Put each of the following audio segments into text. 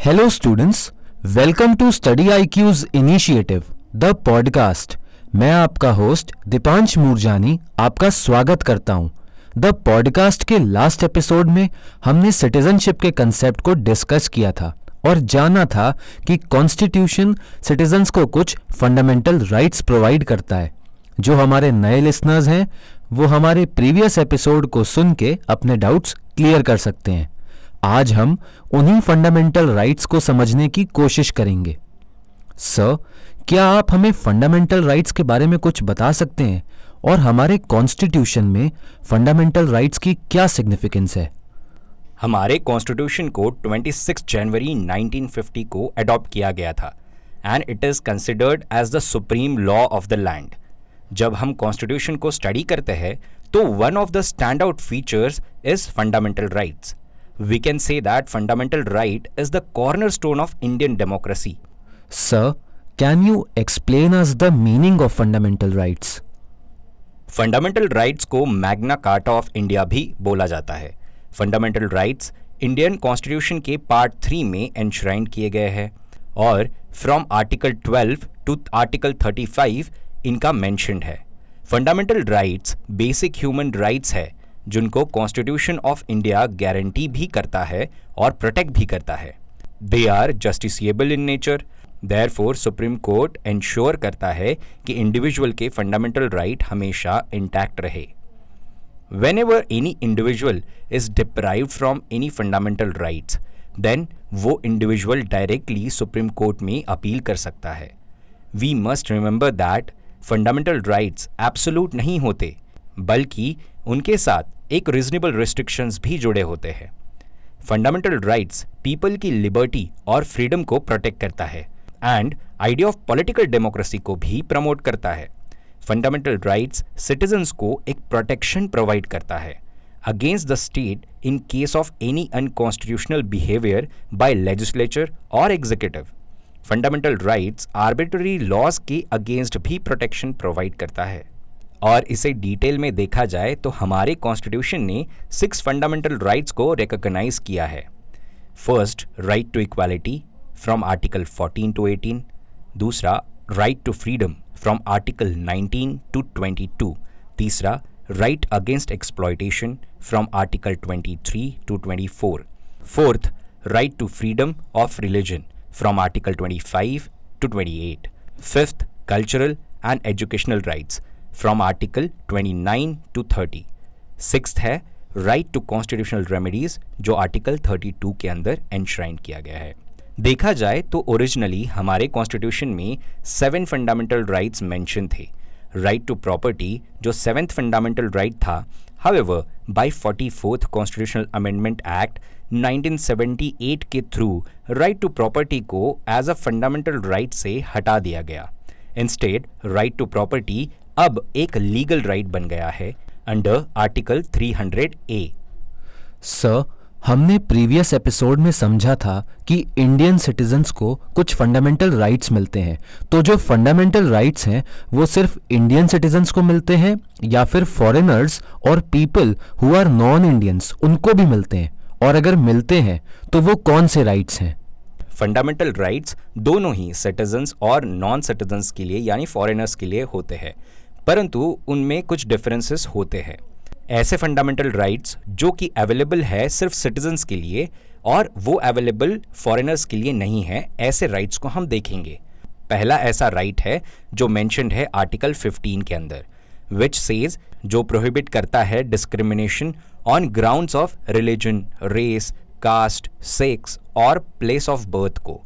Hello, students. Welcome to Study IQ's Initiative, the podcast. मैं आपका host Deepansh Moorjani आपका स्वागत करता हूँ द पॉडकास्ट के लास्ट एपिसोड में हमने सिटीजनशिप के कंसेप्ट को डिस्कस किया था और जाना था कि कॉन्स्टिट्यूशन सिटीजन्स को कुछ फंडामेंटल राइट्स प्रोवाइड करता है जो हमारे नए लिसनर्स हैं वो हमारे प्रीवियस एपिसोड को सुन के अपने डाउट्स क्लियर कर सकते हैं आज हम उन्हीं फंडामेंटल राइट्स को समझने की कोशिश करेंगे। सर, क्या आप हमें फंडामेंटल राइट्स के बारे में कुछ बता सकते हैं? और हमारे कॉन्स्टिट्यूशन में फंडामेंटल राइट्स की क्या सिग्निफिकेंस है? हमारे कॉन्स्टिट्यूशन को 26 जनवरी 1950 को अडॉप्ट किया गया था and it is considered as the supreme law of the land जब हम कॉन्स्टिट्यूशन को स्टडी करते हैं तो one of the stand out features is fundamental rights can say that fundamental right is the cornerstone of Indian democracy sir can you explain us the meaning of fundamental rights fundamental rights को Magna Carta of India भी बोला जाता है। Fundamental rights Indian constitution के part three में enshrined किए गए हैं और फ्रॉम आर्टिकल 12 टू आर्टिकल 35 इनका मैंशनड है। Fundamental rights basic human rights है। जिनको कॉन्स्टिट्यूशन ऑफ़ इंडिया गारंटी भी करता है और प्रोटेक्ट भी करता है। They are justiciable in nature therefore supreme court ensure करता है कि इंडिविजुअल के फंडामेंटल राइट right हमेशा इंटैक्ट रहे। Whenever any individual is deprive from any fundamental rights then वो इंडिविजुअल डायरेक्टली सुप्रीम कोर्ट में अपील कर सकता है। We must remember that fundamental rights absolute नहीं होते। बल्कि उनके साथ एक रीजनेबल रिस्ट्रिक्शंस भी जुड़े होते हैं। फंडामेंटल राइट्स पीपल की लिबर्टी और फ्रीडम को प्रोटेक्ट करता है and idea of political democracy को भी प्रमोट करता है। फंडामेंटल राइट्स सिटीजन्स को एक प्रोटेक्शन प्रोवाइड करता है against the state in case of any unconstitutional behaviour by legislature और executive fundamental rights arbitrary laws के अगेंस्ट भी प्रोटेक्शन प्रोवाइड करता है। और इसे डिटेल में देखा जाए तो हमारे कॉन्स्टिट्यूशन ने सिक्स फंडामेंटल राइट्स को रिकॉग्नाइज किया है। First right to equality from article 14 to 18 दूसरा right to freedom from article 19 to 22 तीसरा right against exploitation from article 23 to 24 fourth right to freedom of religion from article 25 to 28 fifth cultural and educational rights from article 29 to 30 six है right to constitutional remedies जो article 32 के अंदर enshrine किया गया है। देखा जाए तो ओरिजिनली हमारे कॉन्स्टिट्यूशन में सेवन फंडामेंटल राइट्स मेंशन थे। राइट टू प्रॉपर्टी जो सेवेंथ फंडामेंटल राइट था however by forty fourth constitutional amendment act 1978 के थ्रू राइट टू प्रॉपर्टी को एज अ फंडामेंटल राइट से हटा दिया गया। इंस्टेड राइट टू प्रॉपर्टी अब एक लीगल राइट right बन गया है अंडर आर्टिकल 300 ए सर हमने प्रीवियस एपिसोड में समझा था कि इंडियन सिटीजन्स को कुछ फंडामेंटल राइट्स मिलते हैं। तो जो फंडामेंटल राइट्स हैं वो सिर्फ़ इंडियन सिटीजन्स को मिलते हैं या फिर फॉरेनर्स और people who are non Indians उनको भी मिलते हैं। और अगर मिलते हैं तो वो कौन से राइट्स हैं? फंडामेंटल राइट्स दोनों ही सिटीजन्स और नॉन सिटीजन्स के लिए यानी फॉरेनर्स के लिए होते हैं। परंतु उनमें कुछ डिफरेंसेस होते हैं। ऐसे फंडामेंटल राइट्स जो कि अवेलेबल है सिर्फ़ सिटीजन्स के लिए और वो अवेलेबल फॉरेनर्स के लिए नहीं है, ऐसे राइट्स को हम देखेंगे। पहला ऐसा राइट है जो मैंशनड है आर्टिकल 15 के अंदर विच सेज जो प्रोहिबिट करता है discrimination on grounds of religion race caste sex और प्लेस ऑफ़ बर्थ को।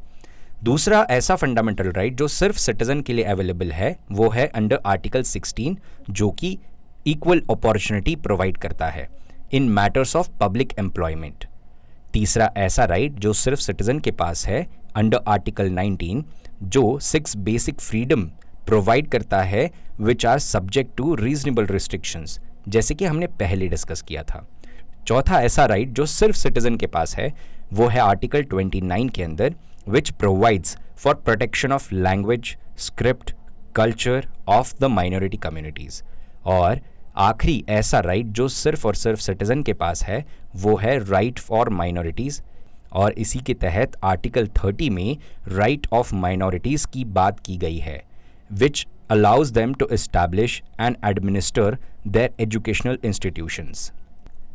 दूसरा ऐसा फंडामेंटल राइट जो सिर्फ़ सिटीजन के लिए अवेलेबल है, वो है अंडर आर्टिकल 16 जो कि इक्वल अपॉर्चुनिटी प्रोवाइड करता है in matters of public employment तीसरा ऐसा राइट right जो सिर्फ़ सिटीजन के पास है अंडर आर्टिकल 19 जो सिक्स बेसिक फ्रीडम प्रोवाइड करता है which are subject to reasonable restrictions जैसे कि हमने पहले डिस्कस किया था। चौथा ऐसा राइट right जो सिर्फ़ सिटीजन के पास है, वो है आर्टिकल 29 के अंदर which provides for protection of language script culture of the minority communities और आखिरी ऐसा राइट जो सिर्फ़ और सिर्फ़ सिटीजन के पास है, वो है राइट फॉर माइनॉरिटीज़ और इसी के तहत आर्टिकल 30 में राइट ऑफ़ माइनॉरिटीज़ की बात की गई है which allows them to establish and administer their educational institutions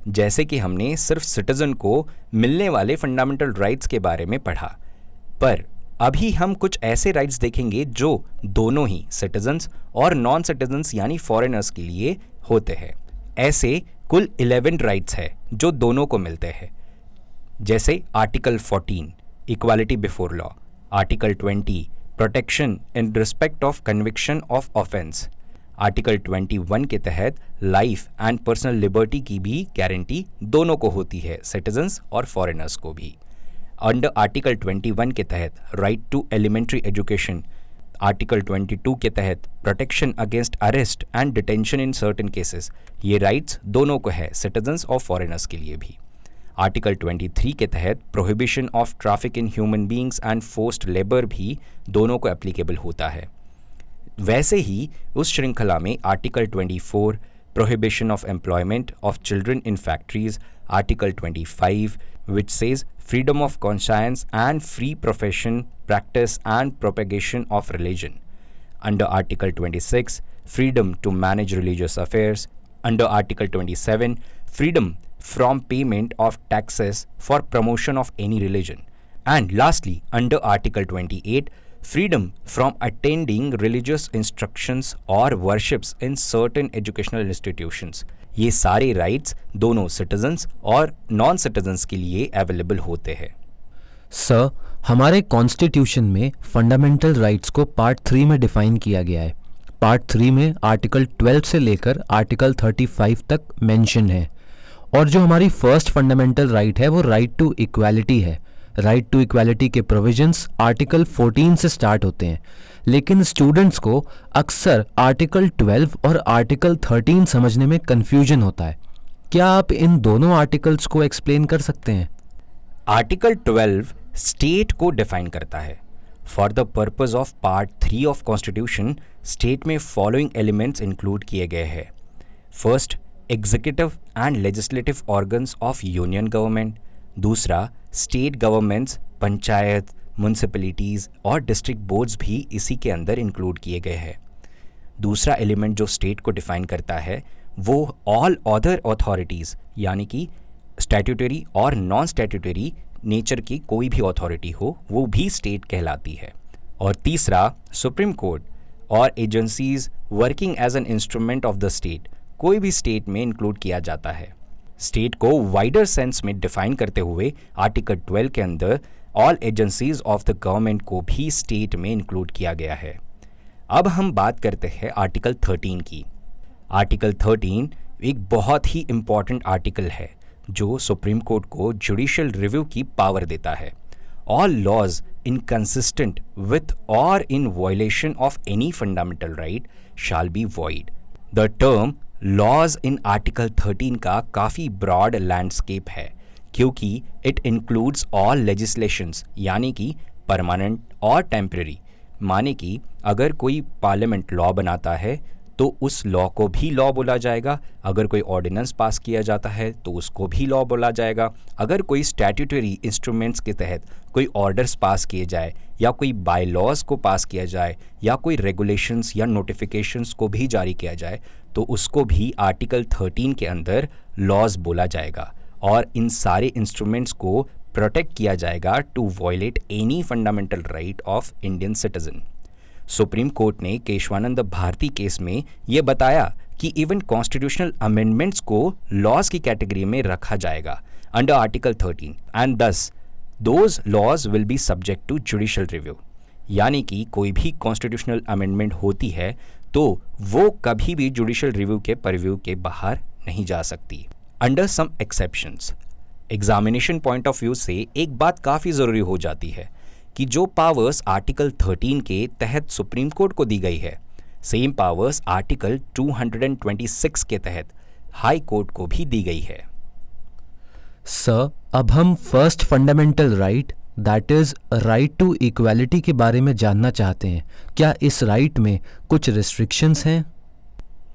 जैसे कि हमने सिर्फ़ सिटीज़न को मिलने वाले फंडामेंटल राइट्स के बारे में पढ़ा पर अभी हम कुछ ऐसे राइट्स देखेंगे जो दोनों ही सिटीजन्स और नॉन सिटीजन्स यानी फॉरेनर्स के लिए होते हैं। ऐसे कुल 11 राइट्स है जो दोनों को मिलते हैं। जैसे article 14 equality before law article 20 protection in respect of conviction of offence article 21 के तहत लाइफ एंड पर्सनल लिबर्टी की भी गारंटी दोनों को होती है सिटीजन्स और फॉरेनर्स को भी। अंडर आर्टिकल 21 के तहत right to elementary education article 22 के तहत protection against arrest and detention in certain cases ये राइट्स दोनों को है सिटीजन्स और फॉरेनर्स के लिए भी। आर्टिकल 23 के तहत prohibition of traffic in human beings and forced labour भी दोनों को एप्लीकेबल होता है। वैसे ही, उस श्रृंखला में article 24 prohibition of employment of children in factories, Article 25, which says freedom of conscience and free profession, practice, and propagation of religion. Under Article 26, freedom to manage religious affairs. Under Article 27, freedom from payment of taxes for promotion of any religion. And lastly, under Article 28, freedom from attending religious instructions or worships in certain educational institutions. ये सारे rights दोनों citizens और non citizens के लिए available होते हैं। Sir हमारे constitution में फंडामेंटल राइट्स को पार्ट थ्री में डिफाइन किया गया है। पार्ट थ्री में आर्टिकल 12 से लेकर आर्टिकल 35 तक मेंशन है। और जो हमारी फ़र्स्ट फंडामेंटल राइट है, वो राइट टू इक्वालिटी है। राइट टू इक्वालिटी के प्रोविजंस आर्टिकल 14 से स्टार्ट होते हैं। लेकिन स्टूडेंट्स को अक्सर आर्टिकल 12 और आर्टिकल 13 समझने में कन्फ्यूज़न होता है। क्या आप इन दोनों आर्टिकल्स को एक्सप्लेन कर सकते हैं? आर्टिकल 12 स्टेट को डिफाइन करता है। For the purpose of part three of constitution state में फॉलोइंग एलिमेंट्स इंक्लूड किए गए हैं। First executive and legislative organs of union government दूसरा स्टेट गवर्नमेंट्स, पंचायत म्यूनसिपलिटीज़ और डिस्ट्रिक्ट बोर्ड्स भी इसी के अंदर इंक्लूड किए गए हैं। दूसरा एलिमेंट जो स्टेट को डिफाइन करता है, वो ऑल अदर अथॉरिटीज़ यानी कि स्टैट्यूटरी और नॉन स्टैट्यूटरी नेचर की कोई भी अथॉरिटी हो, वो भी स्टेट कहलाती है। और तीसरा, सुप्रीम कोर्ट और agencies working as an instrument of the state कोई भी स्टेट में इंक्लूड किया जाता है। स्टेट को वाइडर सेंस में डिफाइन करते हुए आर्टिकल 12 के अंदर all agencies of the government को भी स्टेट में इंक्लूड किया गया है। अब हम बात करते हैं आर्टिकल 13 की। आर्टिकल 13 एक बहुत ही इंपॉर्टेंट आर्टिकल है, जो सुप्रीम कोर्ट को जुडिशियल रिव्यू की पावर देता है। ऑल लॉज इनकंसिस्टेंट विथ और in violation of any fundamental right shall be void the term laws in article 13 का काफ़ी ब्रॉड लैंडस्केप है, क्योंकि इट इंक्लूड्स ऑल लेजिस्लेशंस यानी कि परमानेंट और टेम्प्रेरी माने कि अगर कोई पार्लियामेंट लॉ बनाता है तो उस लॉ को भी लॉ बोला जाएगा। अगर कोई ऑर्डिनेंस पास किया जाता है तो उसको भी लॉ बोला जाएगा। अगर कोई स्टैट्यूटरी इंस्ट्रूमेंट्स के तहत कोई ऑर्डर्स पास किए जाए, या कोई बाय लॉज को पास किया जाए, या कोई रेगुलेशंस या नोटिफिकेशंस को भी जारी किया जाए तो उसको भी आर्टिकल 13 के अंदर लॉज बोला जाएगा। और इन सारे इंस्ट्रूमेंट्स को प्रोटेक्ट किया जाएगा to violate any fundamental right of Indian citizen supreme court ने केशवानंद भारती केस में यह बताया कि इवन कॉन्स्टिट्यूशनल अमेंडमेंट्स को लॉज की कैटेगरी में रखा जाएगा under article 13 and this those laws will be subject to judicial review यानी कि कोई भी कॉन्स्टिट्यूशनल अमेंडमेंट होती है तो वो कभी भी जुडिशियल रिव्यू के परव्यू के बाहर नहीं जा सकती। Under some exceptions examination point of view से एक बात काफ़ी ज़रूरी हो जाती है। कि जो पावर्स आर्टिकल 13 के तहत सुप्रीम कोर्ट को दी गई है सेम पावर्स आर्टिकल 226 के तहत हाई कोर्ट को भी दी गई है। सर अब हम first fundamental right that is right to equality के बारे में जानना चाहते हैं। क्या इस राइट right में कुछ रिस्ट्रिक्शंस हैं?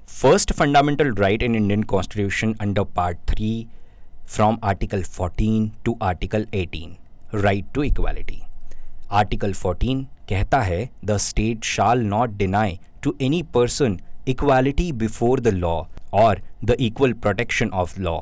First fundamental right in Indian constitution under part three from article 14 to article 18 right to equality article 14 कहता है the state shall not deny to any person equality before the law और the equal protection of law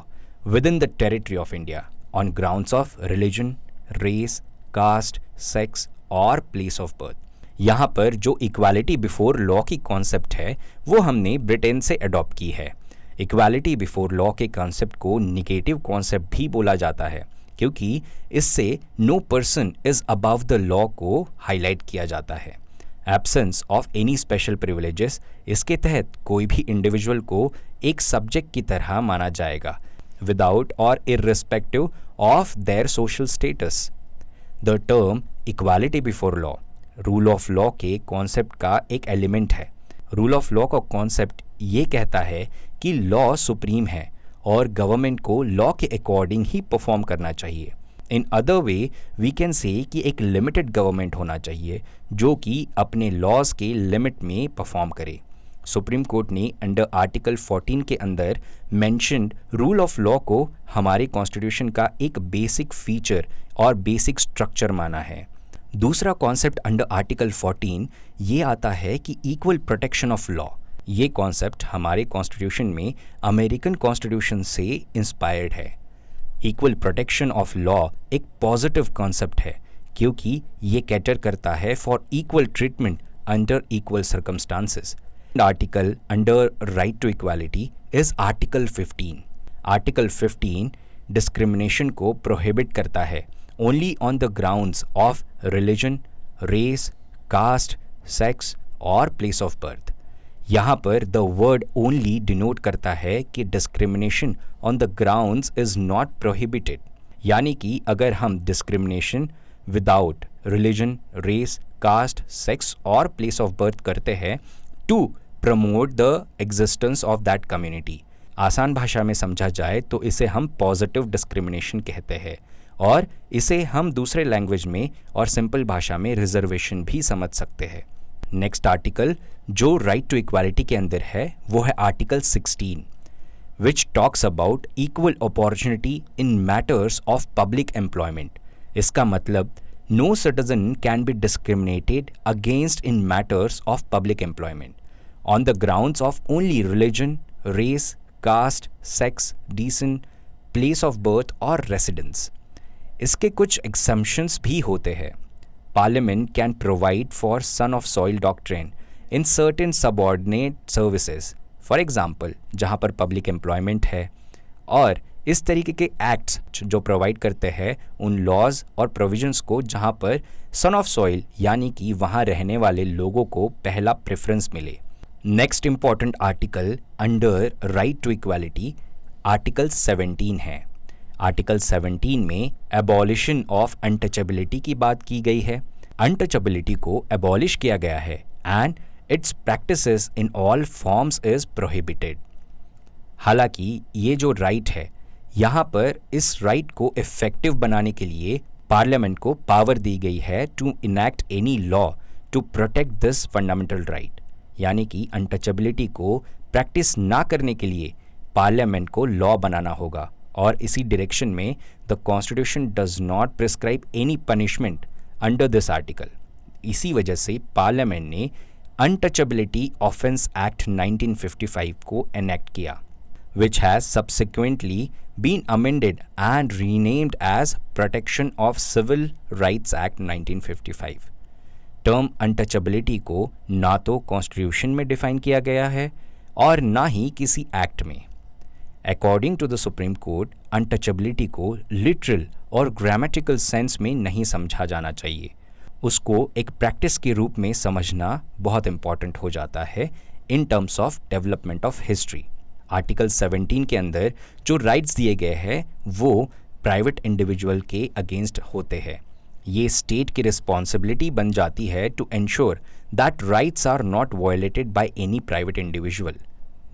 within the territory of India on grounds of religion race caste sex और place of birth यहाँ पर जो equality before law की concept है, वो हमने Britain से अडॉप्ट की है। इक्वालिटी बिफोर लॉ के कॉन्सेप्ट को निगेटिव कॉन्सेप्ट भी बोला जाता है। क्योंकि इससे no person is above the law को हाईलाइट किया जाता है। Absence of any special privileges इसके तहत कोई भी इंडिविजुअल को एक सब्जेक्ट की तरह माना जाएगा विदाउट और irrespective of their social status the term equality before law rule of law के कॉन्सेप्ट का एक एलिमेंट है। रूल ऑफ़ लॉ का कॉन्सेप्ट ये कहता है कि लॉ सुप्रीम है। और गवर्नमेंट को लॉ के अकॉर्डिंग ही परफॉर्म करना चाहिए। In other way we can say कि एक लिमिटेड गवर्नमेंट होना चाहिए, जो कि अपने लॉज के लिमिट में परफॉर्म करे। सुप्रीम कोर्ट ने अंडर आर्टिकल 14 के अंदर मैंशनड रूल ऑफ़ लॉ को हमारे कॉन्स्टिट्यूशन का एक बेसिक फीचर और बेसिक स्ट्रक्चर माना है। दूसरा कॉन्सेप्ट अंडर आर्टिकल 14 ये आता है कि इक्वल प्रोटेक्शन ऑफ़ लॉ ये कॉन्सेप्ट हमारे कॉन्स्टिट्यूशन में अमेरिकन कॉन्स्टिट्यूशन से इंस्पायर्ड है। इक्वल प्रोटेक्शन ऑफ़ लॉ एक पॉजिटिव कॉन्सेप्ट है, क्योंकि ये कैटर करता है for equal treatment under equal circumstances article under right to equality is article 15 article 15 discrimination को प्रोहिबिट करता है only on the grounds of religion race caste sex और प्लेस ऑफ़ बर्थ यहाँ पर द वर्ड ओनली डिनोट करता है कि discrimination on the grounds is not prohibited यानी कि अगर हम discrimination without religion race caste sex और प्लेस ऑफ़ बर्थ करते हैं to promote the existence of that community आसान भाषा में समझा जाए तो इसे हम पॉजिटिव डिस्क्रिमिनेशन कहते हैं और इसे हम दूसरे लैंग्वेज में और सिंपल भाषा में रिजर्वेशन भी समझ सकते हैं। नेक्स्ट आर्टिकल जो राइट टू इक्वालिटी के अंदर है, वो है article 16 which talks about equal opportunity in matters of public employment इसका मतलब no citizen can be discriminated against in matters of public employment on the grounds of only religion race caste sex descent place of birth और residence इसके कुछ एग्जम्पन्स भी होते हैं। Parliament can provide for son of soil doctrine in certain subordinate services. For example जहाँ पर public employment है और इस तरीके के एक्ट्स जो प्रोवाइड करते हैं, उन लॉज और प्रोविजंस को जहाँ पर सन ऑफ़ सॉइल यानी कि वहाँ रहने वाले लोगों को पहला प्रेफरेंस मिले next important article under right to equality article 17 है आर्टिकल 17 में एबॉलिशन ऑफ़ अनटचेबिलिटी की बात की गई है। अनटचेबिलिटी को एबॉलिश किया गया है and its practice in all forms is prohibited हालाँकि ये जो राइट right है, यहाँ पर इस राइट right को इफ़ेक्टिव बनाने के लिए पार्लियामेंट को पावर दी गई है to enact any law to protect this fundamental right यानी कि अनटचेबिलिटी को प्रैक्टिस ना करने के लिए पार्लियामेंट को लॉ बनाना होगा। और इसी डायरेक्शन में the constitution does not prescribe any punishment under this article इसी वजह से पार्लियामेंट ने अनटचेबिलिटी ऑफेंस एक्ट 1955 को एनेक्ट किया, which has subsequently been amended and renamed as Protection of Civil Rights Act 1955. Term untouchability को ना तो कॉन्स्टिट्यूशन में डिफाइन किया गया है और ना ही किसी एक्ट में according to the supreme court untouchability को लिटरल और ग्रामेटिकल सेंस में नहीं समझा जाना चाहिए। उसको एक प्रैक्टिस के रूप में समझना बहुत इंपॉर्टेंट हो जाता है in terms of development of history article 17 के अंदर जो राइट्स दिए गए हैं, वो प्राइवेट इंडिविजुअल के अगेंस्ट होते हैं। ये स्टेट की रिस्पॉन्सिबिलिटी बन जाती है to ensure that rights are not violated by any private individual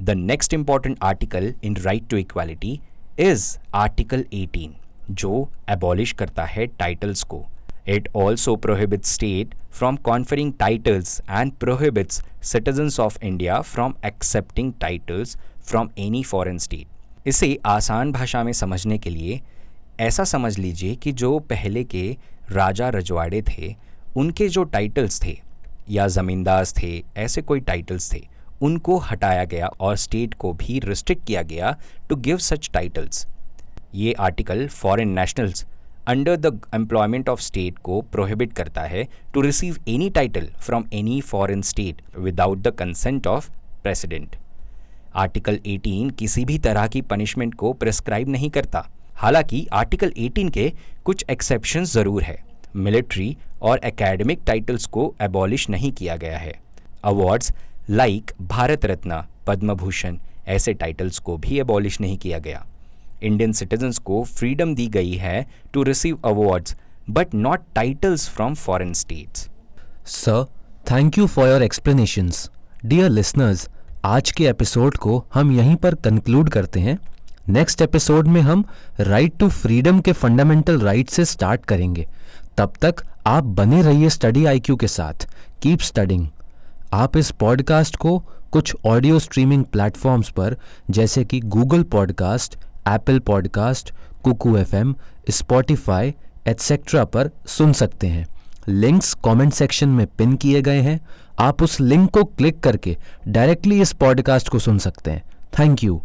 the next important article in right to equality is article 18 जो एबॉलिश करता है टाइटल्स को। It also prohibit state from conferring titles and prohibits citizens of India from accepting titles from any foreign state इसे आसान भाषा में समझने के लिए ऐसा समझ लीजिए कि जो पहले के राजा रजवाड़े थे, उनके जो टाइटल्स थे, या ज़मींदाज थे, ऐसे कोई टाइटल्स थे उनको हटाया गया और स्टेट को भी रिस्ट्रिक्ट किया गया टू गिव सच टाइटल्स ये article foreign nationals under the employment of state को प्रोहिबिट करता है to receive any title from any foreign state without the consent of president article 18 किसी भी तरह की पनिशमेंट को प्रिस्क्राइब नहीं करता। हालाँकि आर्टिकल 18 के कुछ एक्सेप्शन ज़रूर है। मिलिट्री और एकेडमिक टाइटल्स को एबॉलिश नहीं किया गया है। अवार्ड्स लाइक भारत रत्न पद्म भूषण ऐसे टाइटल्स को भी एबॉलिश नहीं किया गया। इंडियन सिटीजन्स को फ्रीडम दी गई है to receive awards but not titles from foreign states sir thank you for your explanations dear listeners आज के एपिसोड को हम यहीं पर कंक्लूड करते हैं। नेक्स्ट एपिसोड में हम राइट टू फ्रीडम के फंडामेंटल राइट से स्टार्ट करेंगे। तब तक आप बने रहिए स्टडी आईक्यू के साथ। कीप स्टडिंग आप इस पॉडकास्ट को कुछ ऑडियो स्ट्रीमिंग प्लेटफॉर्म्स पर, जैसे कि Google podcast, Apple podcast, Kuku F M Spotify etcetera पर सुन सकते हैं। लिंक्स कमेंट सेक्शन में पिन किए गए हैं। आप उस लिंक को क्लिक करके डायरेक्टली इस पॉडकास्ट को सुन सकते हैं। Thank you.